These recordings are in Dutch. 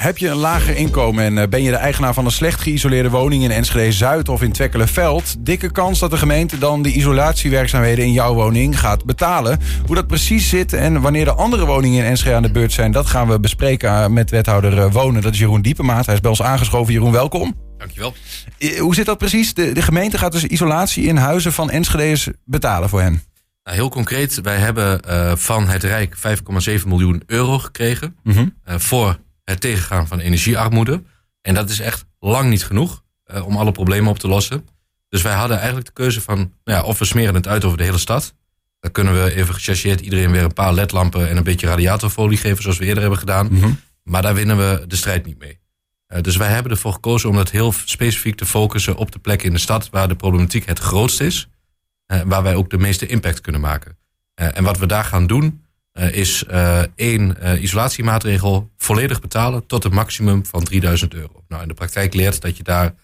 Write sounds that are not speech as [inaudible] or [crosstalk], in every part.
Heb je een lager inkomen en eh, ben je de eigenaar van een slecht geïsoleerde woning in Enschede Zuid of in Twekkelenveld? Dikke kans dat de gemeente dan de isolatiewerkzaamheden in jouw woning gaat betalen. Hoe dat precies zit en wanneer de andere woningen in Enschede aan de beurt zijn, dat gaan we bespreken eh, met wethouder eh, Wonen. Dat is Jeroen Diepemaat. Hij is bij ons aangeschoven. Jeroen, welkom. Dankjewel. Hoe zit dat precies? De, de gemeente gaat dus isolatie in huizen van Enschede's betalen voor hen. Nou, heel concreet, wij hebben van het Rijk 5,7 miljoen euro gekregen Mhm. voor het tegengaan van energiearmoede. En dat is echt lang niet genoeg eh, om alle problemen op te lossen. Dus wij hadden eigenlijk de keuze van, nou ja, of we smeren het uit over de hele stad. Dan kunnen we even gechargeerd iedereen weer een paar ledlampen en een beetje radiatorfolie geven, zoals we eerder hebben gedaan. Mhm. Maar daar winnen we de strijd niet mee. Eh, dus wij hebben ervoor gekozen om dat heel specifiek te focussen op de plekken in de stad waar de problematiek het grootst is. eh, waar wij ook de meeste impact kunnen maken. Eh, en wat we daar gaan doen, eh, is eh, één eh, isolatiemaatregel volledig betalen tot een maximum van 3000 euro. Nou, in de praktijk leert dat je daar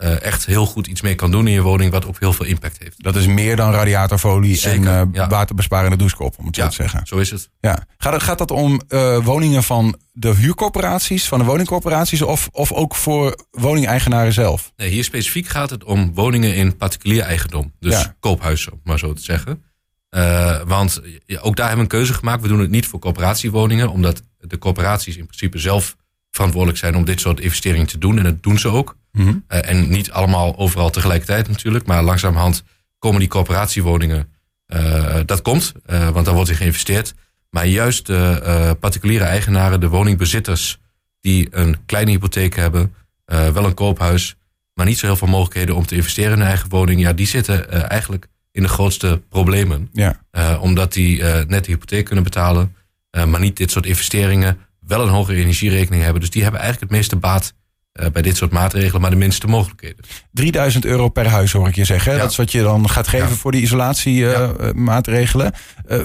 eh, echt heel goed iets mee kan doen in je woning, wat ook heel veel impact heeft. Dat is meer dan radiatorfolie Zeker, en eh, ja. waterbesparende douchekop, om het zo te zeggen. zo is het. Ja. Gaat, gaat dat om eh, woningen van de huurcorporaties, van de woningcorporaties, of, of ook voor woningeigenaren zelf? Nee, hier specifiek gaat het om woningen in particulier eigendom. Dus Ja. koophuizen, om maar zo te zeggen. Eh, want ook daar hebben we een keuze gemaakt. We doen het niet voor coöperatiewoningen, omdat de coöperaties in principe zelf verantwoordelijk zijn om dit soort investeringen te doen. En dat doen ze ook. Mhm. Eh, en niet allemaal overal tegelijkertijd natuurlijk. Maar langzamerhand komen die coöperatiewoningen. eh, dat komt, want daar wordt in geïnvesteerd. Maar juist de particuliere eigenaren, de woningbezitters... die een kleine hypotheek hebben, wel een koophuis... maar niet zo heel veel mogelijkheden om te investeren in hun eigen woning... ja, die zitten eigenlijk in de grootste problemen. Ja. Eh, omdat die eh, net de hypotheek kunnen betalen... eh, maar niet dit soort investeringen... wel een hogere energierekening hebben. Dus die hebben eigenlijk het meeste baat bij dit soort maatregelen... maar de minste mogelijkheden. 3000 euro per huis hoor ik je zeggen. Ja. Dat is wat je dan gaat geven Ja. voor die isolatiemaatregelen. Uh,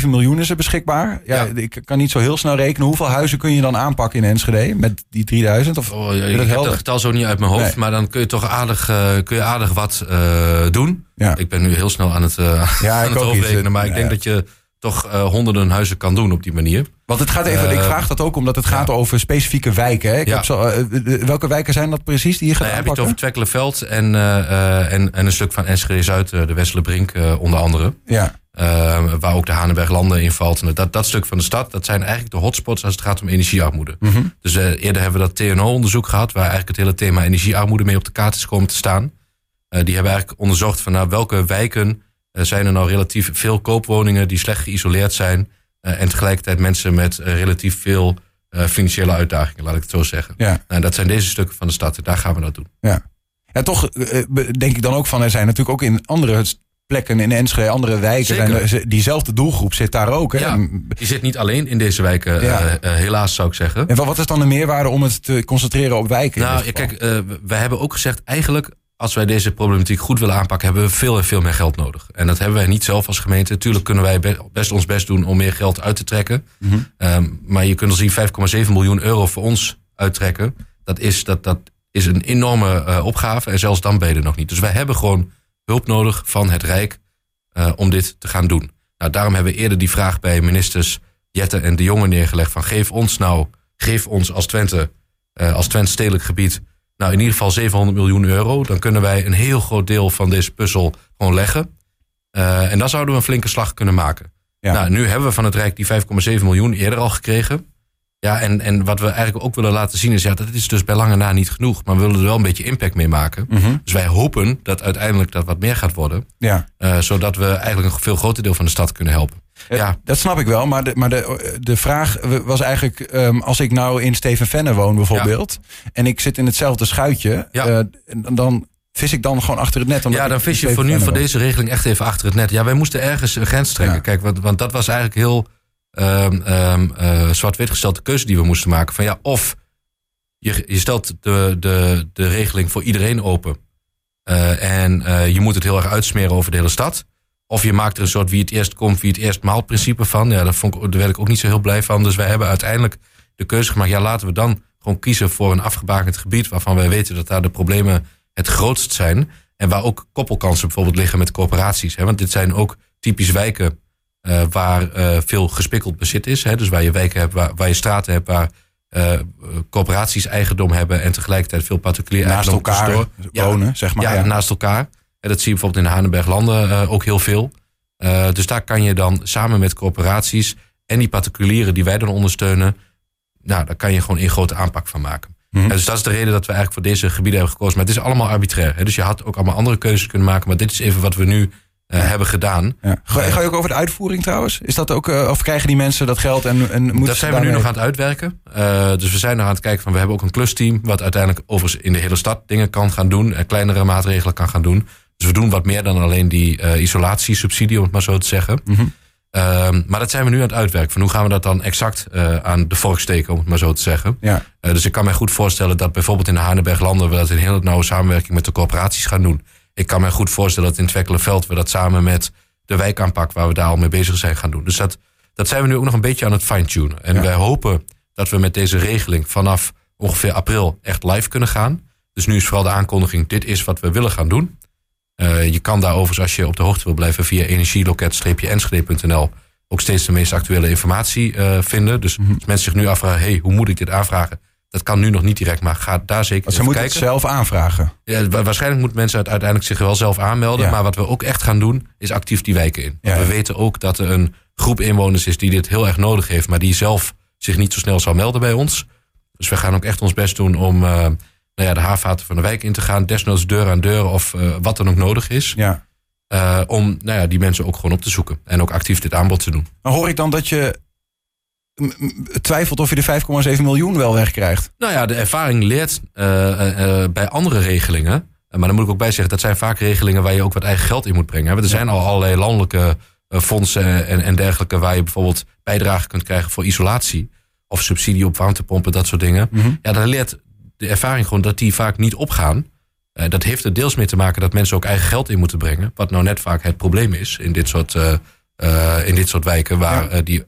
5,7 miljoen is er beschikbaar. Ja, Ja. Ik kan niet zo heel snel rekenen. Hoeveel huizen kun je dan aanpakken in Enschede met die 3000? Of, Oh, ja, ik dat heb dat getal zo niet uit mijn hoofd, Nee. maar dan kun je toch aardig, eh, kun je aardig wat eh, doen. Ja. Ik ben nu heel snel aan het, eh Ja, [laughs] aan ik het overrekenen, maar ik Ja, denk ja. dat je toch eh, honderden huizen kan doen op die manier. Want het gaat even, Eh, ik vraag dat ook omdat het gaat over specifieke wijken. Hè? Ik Ja. heb zo, eh, eh, welke wijken zijn dat precies die je gaat Dan heb je het aanpakken? over Twekkelenveld en, eh, eh, en, en een stuk van Enschede Zuid, eh, de Westelenbrink eh, onder andere. Ja. Eh, waar ook de Hanenberglanden in valt. Dat, dat stuk van de stad, dat zijn eigenlijk de hotspots als het gaat om energiearmoede. Mhm. Dus eh, eerder hebben we dat TNO-onderzoek gehad, waar eigenlijk het hele thema energiearmoede mee op de kaart is komen te staan. Eh, die hebben eigenlijk onderzocht van nou, welke wijken eh, zijn er nou relatief veel koopwoningen die slecht geïsoleerd zijn. Eh, en tegelijkertijd mensen met eh, relatief veel eh, financiële uitdagingen, laat ik het zo zeggen. Ja. Nou, dat zijn deze stukken van de stad en daar gaan we dat doen. Ja. Ja, toch denk ik dan ook van, er zijn natuurlijk ook in andere plekken in Enschede, andere wijken, Zeker. zijn ze- diezelfde doelgroep zit daar ook. Hè? Ja. Je zit niet alleen in deze wijken, Ja. helaas zou ik zeggen. En wa- wat is dan de meerwaarde om het te concentreren op wijken? Nou, kijk, wij hebben ook gezegd, eigenlijk als wij deze problematiek goed willen aanpakken, hebben we veel en veel meer geld nodig. En dat hebben wij niet zelf als gemeente. Natuurlijk kunnen wij be- best ons best doen om meer geld uit te trekken. Mhm. Ehm, maar je kunt al zien, 5,7 miljoen euro voor ons uittrekken. Dat is, dat, dat is een enorme eh, opgave. En zelfs dan ben je er nog niet. Dus wij hebben gewoon hulp nodig van het Rijk eh, om dit te gaan doen. Nou, daarom hebben we eerder die vraag bij ministers Jette en De Jonge neergelegd van geef ons nou, geef ons als Twente, eh, als Twente stedelijk gebied, nou in ieder geval 700 miljoen euro. Dan kunnen wij een heel groot deel van deze puzzel gewoon leggen. Eh, en dan zouden we een flinke slag kunnen maken. Ja. Nou, nu hebben we van het Rijk die 5,7 miljoen eerder al gekregen. Ja, en, en wat we eigenlijk ook willen laten zien is, ja, dat is dus bij lange na niet genoeg. Maar we willen er wel een beetje impact mee maken. Mhm. Dus wij hopen dat uiteindelijk dat wat meer gaat worden. ja. eh, zodat we eigenlijk een veel groter deel van de stad kunnen helpen. Ja, Dat snap ik wel, maar de, maar de, de vraag was eigenlijk... ehm, als ik nou in Steven Venne woon bijvoorbeeld... en ik zit in hetzelfde schuitje... Ja. eh, dan vis ik dan gewoon achter het net. omdat ja dan vis je voor nu voor deze regeling echt even achter het net. Ja, wij moesten ergens een grens trekken. Ja. Kijk, want, want dat was eigenlijk heel ehm, ehm, eh, zwart-wit gestelde keuze die we moesten maken. Van ja, of je, je stelt de, de, de regeling voor iedereen open. eh, en eh, je moet het heel erg uitsmeren over de hele stad. Of je maakt er een soort wie het eerst komt, wie het eerst maalt principe van. Ja, daar, vond ik, daar werd ik ook niet zo heel blij van. Dus wij hebben uiteindelijk de keuze gemaakt. Ja, laten we dan gewoon kiezen voor een afgebakend gebied. waarvan wij weten dat daar de problemen het grootst zijn. En waar ook koppelkansen bijvoorbeeld liggen met corporaties. Hè? Want dit zijn ook typisch wijken eh, waar eh, veel gespikkeld bezit is. Hè? Dus waar je wijken hebt, waar, waar je straten hebt waar eh, corporaties eigendom hebben en tegelijkertijd veel particulier naast eigendom elkaar tussendoor. wonen, zeg maar. Ja, Ja, naast elkaar. En dat zie je bijvoorbeeld in de Hanenberglanden uh, ook heel veel. Uh, dus daar kan je dan samen met corporaties en die particulieren die wij dan ondersteunen, nou, daar kan je gewoon een grote aanpak van maken. Mhm. Dus dat is de reden dat we eigenlijk voor deze gebieden hebben gekozen. Maar het is allemaal arbitrair. Hè? Dus je had ook allemaal andere keuzes kunnen maken. Maar dit is even wat we nu uh, hebben gedaan. Ja. Ga, ga, je ook over de uitvoering trouwens? Is dat ook, uh, of krijgen die mensen dat geld en, en moeten Dat zijn we nu nog aan het uitwerken. Uh, dus we zijn nog aan het kijken van we hebben ook een klusteam wat uiteindelijk overigens in de hele stad dingen kan gaan doen en kleinere maatregelen kan gaan doen. Dus we doen wat meer dan alleen die uh, isolatiesubsidie, om het maar zo te zeggen. Mm -hmm. uh, maar dat zijn we nu aan het uitwerken. Van hoe gaan we dat dan exact uh, aan de vork steken, om het maar zo te zeggen. Ja. dus ik kan mij goed voorstellen dat bijvoorbeeld in de Haneberglanden we dat in heel nauwe samenwerking met de corporaties gaan doen. Ik kan me goed voorstellen dat in Twekkelenveld we dat samen met de wijkaanpak waar we daar al mee bezig zijn gaan doen. Dus dat, dat zijn we nu ook nog een beetje aan het fine-tunen. En ja. wij hopen dat we met deze regeling vanaf ongeveer april echt live kunnen gaan. Dus nu is vooral de aankondiging, dit is wat we willen gaan doen. Uh, je kan daarover, als je op de hoogte wil blijven, via energieloket-enschede.nl ook steeds de meest actuele informatie uh, vinden. Dus mm -hmm. als mensen zich nu afvragen, hey, hoe moet ik dit aanvragen? Dat kan nu nog niet direct, maar ga daar zeker Ze moeten kijken. het zelf aanvragen. Ja, waarschijnlijk moeten mensen het uiteindelijk zich wel zelf aanmelden. Ja. Maar wat we ook echt gaan doen, is actief die wijken in. Ja. We weten ook dat er een groep inwoners is die dit heel erg nodig heeft, maar die zelf zich niet zo snel zal melden bij ons. Dus we gaan ook echt ons best doen om uh, nou ja, de haarvaten van de wijk in te gaan. Desnoods deur aan deur of uh, wat dan ook nodig is. Ja. Uh, om nou ja, die mensen ook gewoon op te zoeken. En ook actief dit aanbod te doen. Maar hoor ik dan dat je twijfelt of je de 5,7 miljoen wel wegkrijgt? Nou ja, de ervaring leert uh, bij andere regelingen. Maar dan moet ik ook bij zeggen, dat zijn vaak regelingen waar je ook wat eigen geld in moet brengen. Er zijn al allerlei landelijke fondsen en, en dergelijke waar je bijvoorbeeld bijdrage kunt krijgen voor isolatie. Of subsidie op warmtepompen, dat soort dingen. Mhm. Mm -hmm. Ja, dan leert de ervaring gewoon dat die vaak niet opgaan. Uh, dat heeft er deels mee te maken dat mensen ook eigen geld in moeten brengen. Wat nou net vaak het probleem is in dit soort, uh, uh, in dit soort wijken waar ja. die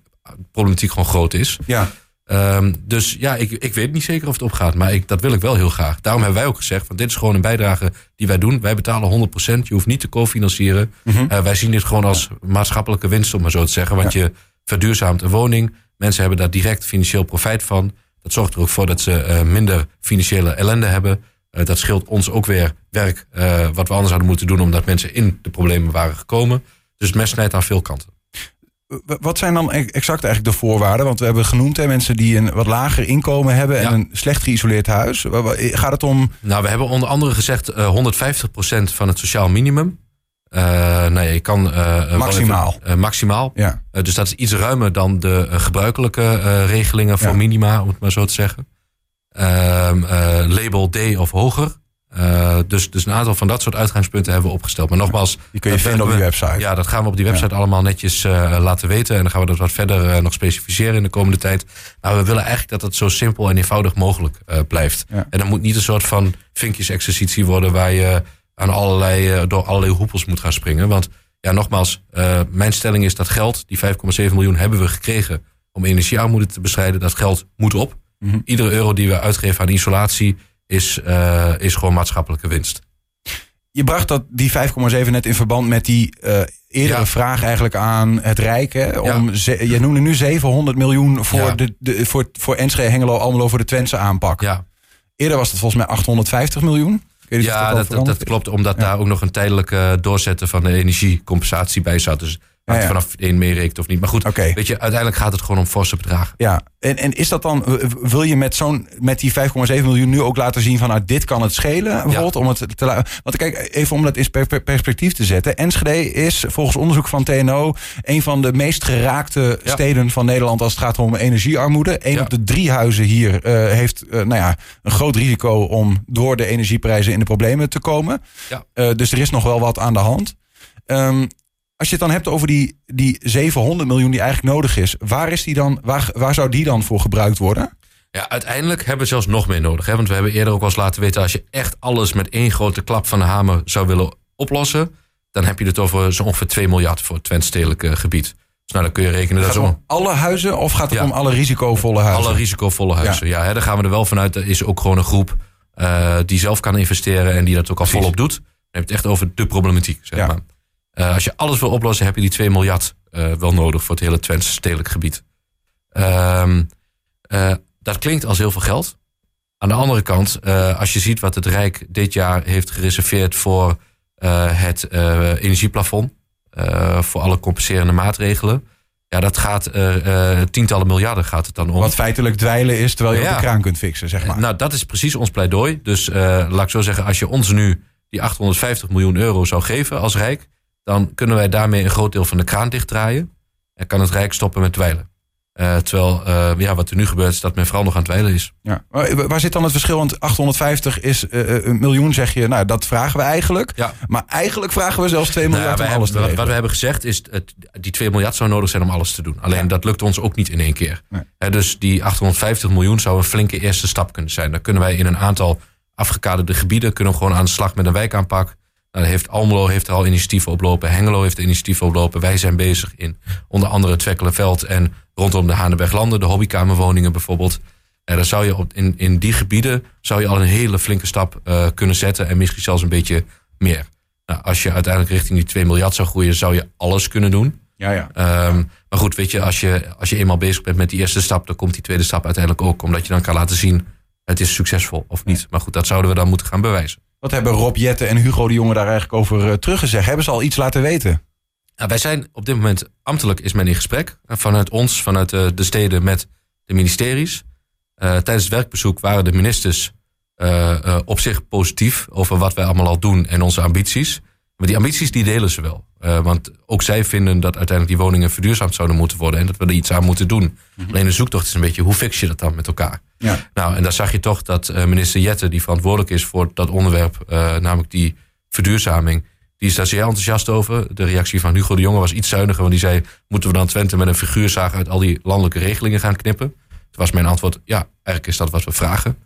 problematiek gewoon groot is. Ja. Um, dus ja, ik, ik weet niet zeker of het opgaat, maar ik, dat wil ik wel heel graag. Daarom hebben wij ook gezegd, van dit is gewoon een bijdrage die wij doen. Wij betalen 100%, je hoeft niet te cofinancieren. Mm -hmm. wij zien dit gewoon als maatschappelijke winst, om maar zo te zeggen. Want ja. je verduurzaamt een woning. Mensen hebben daar direct financieel profijt van. Dat zorgt er ook voor dat ze minder financiële ellende hebben. Uh, dat scheelt ons ook weer werk uh, wat we anders hadden moeten doen... omdat mensen in de problemen waren gekomen. Dus het mes snijdt aan veel kanten. Wat zijn dan exact eigenlijk de voorwaarden? Want we hebben genoemd hè, mensen die een wat lager inkomen hebben... en Ja. een slecht geïsoleerd huis. Gaat het om... Nou, we hebben onder andere gezegd uh, 150% van het sociaal minimum. Uh, nee, je kan... Uh, Maximaal. Even, uh, maximaal. Ja. Dus dat is iets ruimer dan de gebruikelijke regelingen voor Ja. minima, om het maar zo te zeggen. Ehm, label D of hoger. Dus, dus een aantal van dat soort uitgangspunten hebben we opgesteld. Maar nogmaals... Die kun je dat vinden op die we- website. Ja, dat gaan we op die website allemaal netjes laten weten. En dan gaan we dat wat verder nog specificeren in de komende tijd. Maar we willen eigenlijk dat het zo simpel en eenvoudig mogelijk blijft. En dan moet niet een soort van vinkjes-exercitie worden... waar je aan allerlei, uh, door allerlei hoepels moet gaan springen. Want ja, nogmaals, uh, mijn stelling is dat geld... die 5,7 miljoen hebben we gekregen om energiearmoede te bestrijden. Dat geld moet op. Mhm. Iedere euro die we uitgeven aan isolatie... is, uh, is gewoon maatschappelijke winst. Je bracht dat die 5,7 net in verband met die uh, eerdere Ja. vraag eigenlijk aan het Rijk. Hè, om Ja. je noemde nu 700 miljoen voor, Ja. de, de, voor, voor Enschede, Hengelo, Almelo voor de Twentse aanpak. Ja, Eerder was het volgens mij 850 miljoen. Ja dat, dat, klopt. Omdat Ja. daar ook nog een tijdelijke doorzetten van de energiecompensatie bij zat. Dus Ja, vanaf één meerekent of niet. Maar goed, weet je, uiteindelijk gaat het gewoon om forse bedragen. Ja, en, en is dat dan, wil je met, zo'n, met die 5,7 miljoen nu ook laten zien van nou, dit kan het schelen? Bijvoorbeeld, om het te la- Want kijk, even om dat in per- per- perspectief te zetten. Enschede is volgens onderzoek van TNO een van de meest geraakte steden van Nederland als het gaat om energiearmoede. Een op de drie huizen hier eh, heeft eh, nou ja, een groot risico om door de energieprijzen in de problemen te komen. Ja. Eh, dus er is nog wel wat aan de hand. Ehm, als je het dan hebt over die, die 700 miljoen die eigenlijk nodig is, waar, is die dan, waar, waar zou die dan voor gebruikt worden? Ja, uiteindelijk hebben we zelfs nog meer nodig. Hè? Want we hebben eerder ook wel eens laten weten... als je echt alles met één grote klap van de hamer zou willen oplossen... dan heb je het over zo ongeveer 2 miljard voor het Twente-stedelijke gebied. Dus nou, dan kun je rekenen dat Gaat het zo om alle huizen of gaat het Ja. om alle risicovolle huizen? alle risicovolle huizen. Ja, hè, daar gaan we er wel vanuit. Er is ook gewoon een groep eh, die zelf kan investeren... en die dat ook al Precies. volop doet. Dan heb je het echt over de problematiek, zeg Ja. maar. Eh, als je alles wil oplossen, heb je die 2 miljard eh, wel nodig... voor het hele Twentse stedelijk gebied. Ehm, eh, dat klinkt als heel veel geld. Aan de andere kant, als je ziet wat het Rijk dit jaar heeft gereserveerd voor het energieplafond, voor alle compenserende maatregelen. Ja, dat gaat tientallen miljarden gaat het dan om. Wat feitelijk dweilen is terwijl je ja. op de kraan kunt fixen, zeg maar. Nou, dat is precies ons pleidooi. Dus laat ik zo zeggen, als je ons nu die 850 miljoen euro zou geven als Rijk, dan kunnen wij daarmee een groot deel van de kraan dichtdraaien. En kan het Rijk stoppen met dweilen. Uh, terwijl uh, ja, wat er nu gebeurt is dat men vooral nog aan het dweilen is. Ja. Waar zit dan het verschil? Want 850 is uh, een miljoen, zeg je. Nou, dat vragen we eigenlijk. Ja. Maar eigenlijk vragen we zelfs 2 miljard nou, om alles te Wat, wat we hebben gezegd is, het, die 2 miljard zou nodig zijn om alles te doen. Alleen ja. dat lukt ons ook niet in één keer. Nee. dus die 850 miljoen zou een flinke eerste stap kunnen zijn. Dan kunnen wij in een aantal afgekaderde gebieden... kunnen we gewoon aan de slag met een wijkaanpak... Nou, heeft Almelo heeft er al initiatieven oplopen. Hengelo heeft initiatieven oplopen. Wij zijn bezig in onder andere het Twekkelenveld en rondom de Haneberglanden, de hobbykamerwoningen bijvoorbeeld. En dan zou je op, in, in die gebieden zou je al een hele flinke stap uh, kunnen zetten en misschien zelfs een beetje meer. Nou, als je uiteindelijk richting die 2 miljard zou groeien, zou je alles kunnen doen. Ja, ja. Um, maar goed, weet je, als je, als je eenmaal bezig bent met die eerste stap, dan komt die tweede stap uiteindelijk ook. Omdat je dan kan laten zien, het is succesvol of niet. Maar goed, dat zouden we dan moeten gaan bewijzen. Wat hebben Rob Jette en Hugo de Jonge daar eigenlijk over uh, teruggezegd? Hebben ze al iets laten weten? Nou, wij zijn op dit moment, ambtelijk is men in gesprek. Vanuit ons, vanuit de, de steden met de ministeries. Tijdens het werkbezoek waren de ministers op zich positief over wat wij allemaal al doen en onze ambities. Maar die ambities die delen ze wel. Uh, want ook zij vinden dat uiteindelijk die woningen verduurzaamd zouden moeten worden en dat we er iets aan moeten doen. Mhm. Alleen de zoektocht is een beetje hoe fix je dat dan met elkaar? Ja. Nou, en daar zag je toch dat uh, minister Jette, die verantwoordelijk is voor dat onderwerp, uh, namelijk die verduurzaming, die is daar zeer enthousiast over. De reactie van Hugo de Jonge was iets zuiniger, want die zei: Moeten we dan Twente met een figuurzaag uit al die landelijke regelingen gaan knippen? Toen was mijn antwoord: Ja, eigenlijk is dat wat we vragen.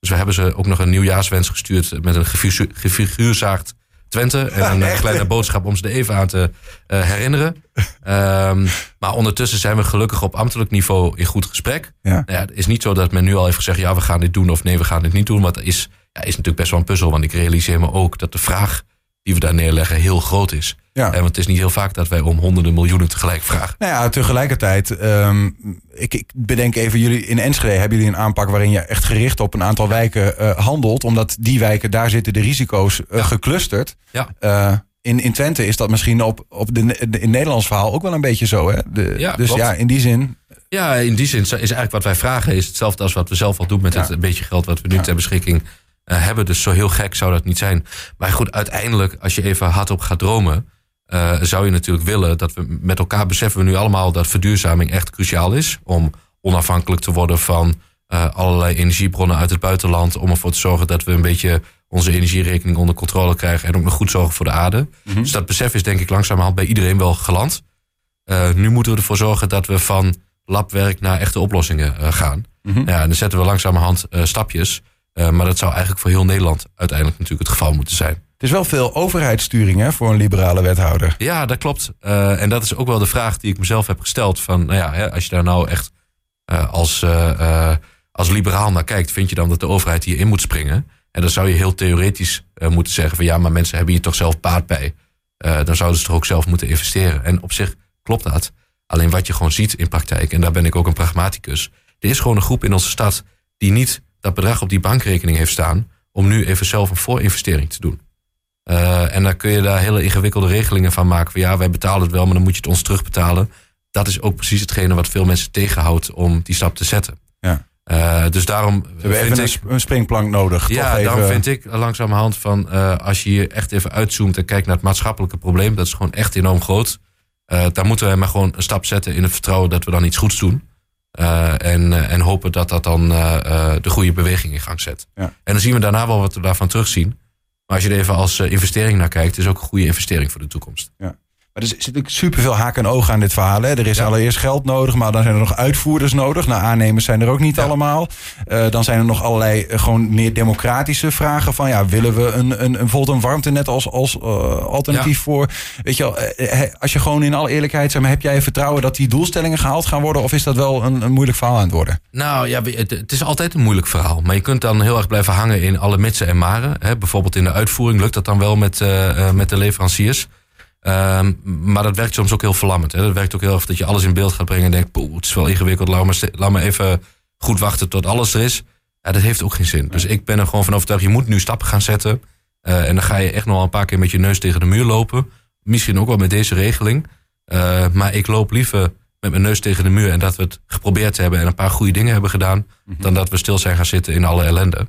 Dus we hebben ze ook nog een nieuwjaarswens gestuurd met een gefiguurzaagd Twente. En een kleine boodschap om ze er even aan te uh, herinneren. Um, maar ondertussen zijn we gelukkig op ambtelijk niveau in goed gesprek. Ja. Nou ja, het is niet zo dat men nu al heeft gezegd... ja, we gaan dit doen of nee, we gaan dit niet doen. Want dat is, ja, is natuurlijk best wel een puzzel. Want ik realiseer me ook dat de vraag die we daar neerleggen heel groot is. Ja. En want het is niet heel vaak dat wij om honderden miljoenen tegelijk vragen. Nou ja, tegelijkertijd, um, ik, ik, bedenk even, jullie in Enschede hebben jullie een aanpak waarin je echt gericht op een aantal wijken uh, handelt. Omdat die wijken, daar zitten de risico's uh, ja. geclusterd. Ja. Uh, in, in Twente is dat misschien op, op de, de, in Nederlands verhaal ook wel een beetje zo. Hè? De, ja, dus klopt. ja, in die zin. Ja, in die zin is eigenlijk wat wij vragen is hetzelfde als wat we zelf al doen met ja. het beetje geld wat we nu ter beschikking uh, hebben. Dus zo heel gek zou dat niet zijn. Maar goed, uiteindelijk, als je even hardop gaat dromen, uh, zou je natuurlijk willen dat we met elkaar beseffen we nu allemaal dat verduurzaming echt cruciaal is. Om onafhankelijk te worden van uh, allerlei energiebronnen uit het buitenland. Om ervoor te zorgen dat we een beetje onze energierekening onder controle krijgen. En ook nog goed zorgen voor de aarde. Mm -hmm. Dus dat besef is denk ik langzamerhand bij iedereen wel geland. Uh, nu moeten we ervoor zorgen dat we van labwerk naar echte oplossingen gaan. Mm -hmm. ja, en dan zetten we langzamerhand stapjes. Uh, maar dat zou eigenlijk voor heel Nederland uiteindelijk natuurlijk het geval moeten zijn. Het is wel veel overheidssturing hè, voor een liberale wethouder. Ja, dat klopt. Uh, en dat is ook wel de vraag die ik mezelf heb gesteld. Van, nou ja, hè, als je daar nou echt uh, als, als liberaal naar kijkt, vind je dan dat de overheid hierin moet springen? En dan zou je heel theoretisch moeten zeggen van ja, maar mensen hebben hier toch zelf baat bij. dan zouden ze toch ook zelf moeten investeren. En op zich klopt dat. Alleen wat je gewoon ziet in praktijk, en daar ben ik ook een pragmaticus. Er is gewoon een groep in onze stad die niet dat bedrag op die bankrekening heeft staan. om nu even zelf een voorinvestering te doen. Uh, en dan kun je daar hele ingewikkelde regelingen van maken. Van ja, wij betalen het wel, maar dan moet je het ons terugbetalen. Dat is ook precies hetgene wat veel mensen tegenhoudt om die stap te zetten. Ja. Uh, dus daarom. We hebben even ik, een springplank nodig. Ja, even... daarom vind ik langzamerhand van. Uh, als je hier echt even uitzoomt en kijkt naar het maatschappelijke probleem. dat is gewoon echt enorm groot. daar moeten we maar gewoon een stap zetten in het vertrouwen dat we dan iets goeds doen. Uh, en, uh, en hopen dat dat dan uh, de goede beweging in gang zet. Ja. En dan zien we daarna wel wat we daarvan terugzien. Maar als je er even als investering naar kijkt, is ook een goede investering voor de toekomst. Ja. Maar er zit natuurlijk superveel haken en ogen aan dit verhaal. Hè. Er is ja. allereerst geld nodig, maar dan zijn er nog uitvoerders nodig. Nou, aannemers zijn er ook niet ja. allemaal. Uh, dan zijn er nog allerlei uh, gewoon meer democratische vragen. Van ja, willen we een, een, een bijvoorbeeld een warmtenet als, als uh, alternatief ja. voor? Weet je wel, als je gewoon in alle eerlijkheid zeg maar, heb jij vertrouwen dat die doelstellingen gehaald gaan worden? Of is dat wel een, een moeilijk verhaal aan het worden? Nou ja, het, het, is altijd een moeilijk verhaal. Maar je kunt dan heel erg blijven hangen in alle mitsen en maren. Hè. Bijvoorbeeld in de uitvoering lukt dat dan wel met, met de leveranciers. Um, maar dat werkt soms ook heel verlammend. Hè? Dat werkt ook heel erg dat je alles in beeld gaat brengen en denkt, poeh, het is wel ingewikkeld, laat maar, laat maar even goed wachten tot alles er is. Ja, dat heeft ook geen zin. Dus ik ben er gewoon van overtuigd, je moet nu stappen gaan zetten. en dan ga je echt nog wel een paar keer met je neus tegen de muur lopen. Misschien ook wel met deze regeling. maar ik loop liever met mijn neus tegen de muur en dat we het geprobeerd hebben en een paar goede dingen hebben gedaan, mhm. dan dat we stil zijn gaan zitten in alle ellende.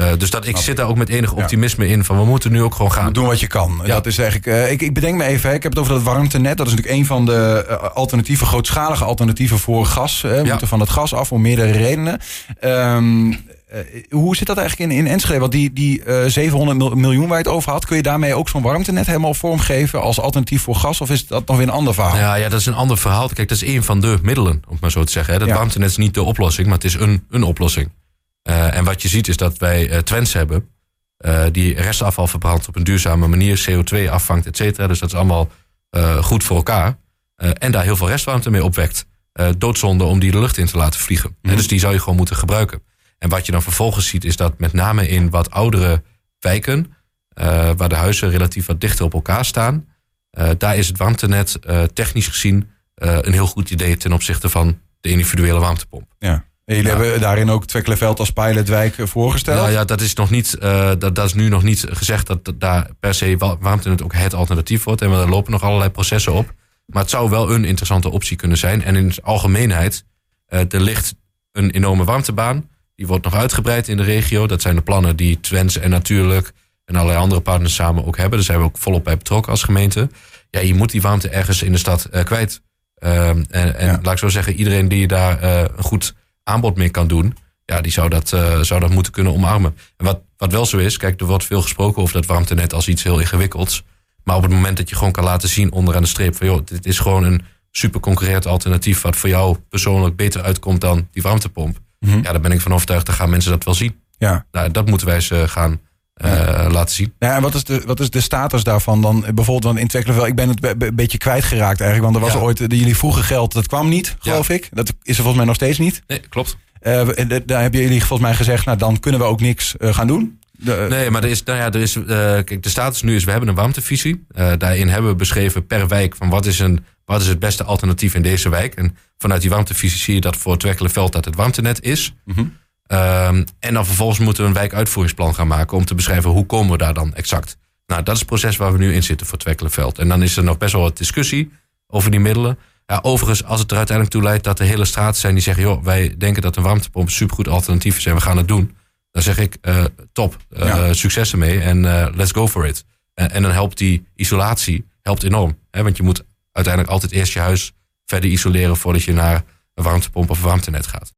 Uh, dus dat, ik zit daar ook met enig optimisme in van we moeten nu ook gewoon gaan. Doen wat je kan. Ja. Dat is eigenlijk, uh, ik, ik bedenk me even, ik heb het over dat warmtenet. Dat is natuurlijk een van de uh, alternatieven, grootschalige alternatieven voor gas. We moeten van het gas af om meerdere redenen. Um, hoe zit dat eigenlijk in, in Enschede? Want die, die 700 miljoen waar je het over had, kun je daarmee ook zo'n warmtenet helemaal vormgeven als alternatief voor gas? Of is dat nog weer een ander verhaal? Ja, ja dat is een ander verhaal. Kijk, dat is een van de middelen, om het maar zo te zeggen. Hè. Dat warmtenet is niet de oplossing, maar het is een, een oplossing. Uh, en wat je ziet is dat wij uh, trends hebben uh, die restafval verbrandt op een duurzame manier, CO2 afvangt, et cetera. Dus dat is allemaal goed voor elkaar. en daar heel veel restwarmte mee opwekt. doodzonde om die de lucht in te laten vliegen. Mm dus die zou je gewoon moeten gebruiken. En wat je dan vervolgens ziet is dat met name in wat oudere wijken, waar de huizen relatief wat dichter op elkaar staan, daar is het warmtenet technisch gezien een heel goed idee ten opzichte van de individuele warmtepomp. Ja. En jullie hebben daarin ook Twekkeleveld als pilotwijk eh, voorgesteld? Ja, ja dat, is nog niet, uh, dat, dat is nu nog niet gezegd dat, daar per se warmtenet ook het alternatief wordt. En er lopen nog allerlei processen op. Maar het zou wel een interessante optie kunnen zijn. En in de algemeenheid, uh, er ligt een enorme warmtebaan. Die wordt nog uitgebreid in de regio. Dat zijn de plannen die Twents en Natuurlijk en allerlei andere partners samen ook hebben. Daar zijn we ook volop bij betrokken als gemeente. Ja, je moet die warmte ergens in de stad uh, kwijt. Ehm, en, en laat ik zo zeggen, iedereen die daar een goed aanbod mee kan doen, ja, die zou dat, uh, zou dat moeten kunnen omarmen. En wat, wat wel zo is, kijk, er wordt veel gesproken over dat warmtenet als iets heel ingewikkelds. Maar op het moment dat je gewoon kan laten zien onderaan de streep van joh, dit is gewoon een super concurrent alternatief wat voor jou persoonlijk beter uitkomt dan die warmtepomp. Mhm. Ja, daar ben ik van overtuigd, dan gaan mensen dat wel zien. Ja. Nou, dat moeten wij ze gaan uh, laten zien. Ja, en wat is, de, wat is de status daarvan dan? Bijvoorbeeld dan in ik ben het een beetje kwijtgeraakt eigenlijk. Want er was ooit, de, jullie vroegen geld, dat kwam niet, geloof ik. Dat is er volgens mij nog steeds niet. Nee, klopt. Uh, daar hebben jullie volgens mij gezegd, nou dan kunnen we ook niks uh, gaan doen. De, nee, maar er is, nou ja, er is, kijk, de status nu is, we hebben een warmtevisie. daarin hebben we beschreven per wijk van wat is, een, wat is het beste alternatief in deze wijk. En vanuit die warmtevisie zie je dat voor Twekkelenveld dat het warmtenet is. Mm Um, en dan vervolgens moeten we een wijkuitvoeringsplan gaan maken om te beschrijven hoe komen we daar dan exact. Nou, dat is het proces waar we nu in zitten voor Twekkelenveld. En dan is er nog best wel wat discussie over die middelen. Ja, overigens, als het er uiteindelijk toe leidt dat er hele straten zijn die zeggen: joh, wij denken dat een warmtepomp een supergoed alternatief is en we gaan het doen. Dan zeg ik: uh, top, uh, succes ermee en uh, let's go for it. En, en, dan helpt die isolatie helpt enorm. Hè? Want je moet uiteindelijk altijd eerst je huis verder isoleren voordat je naar een warmtepomp of een warmtenet gaat.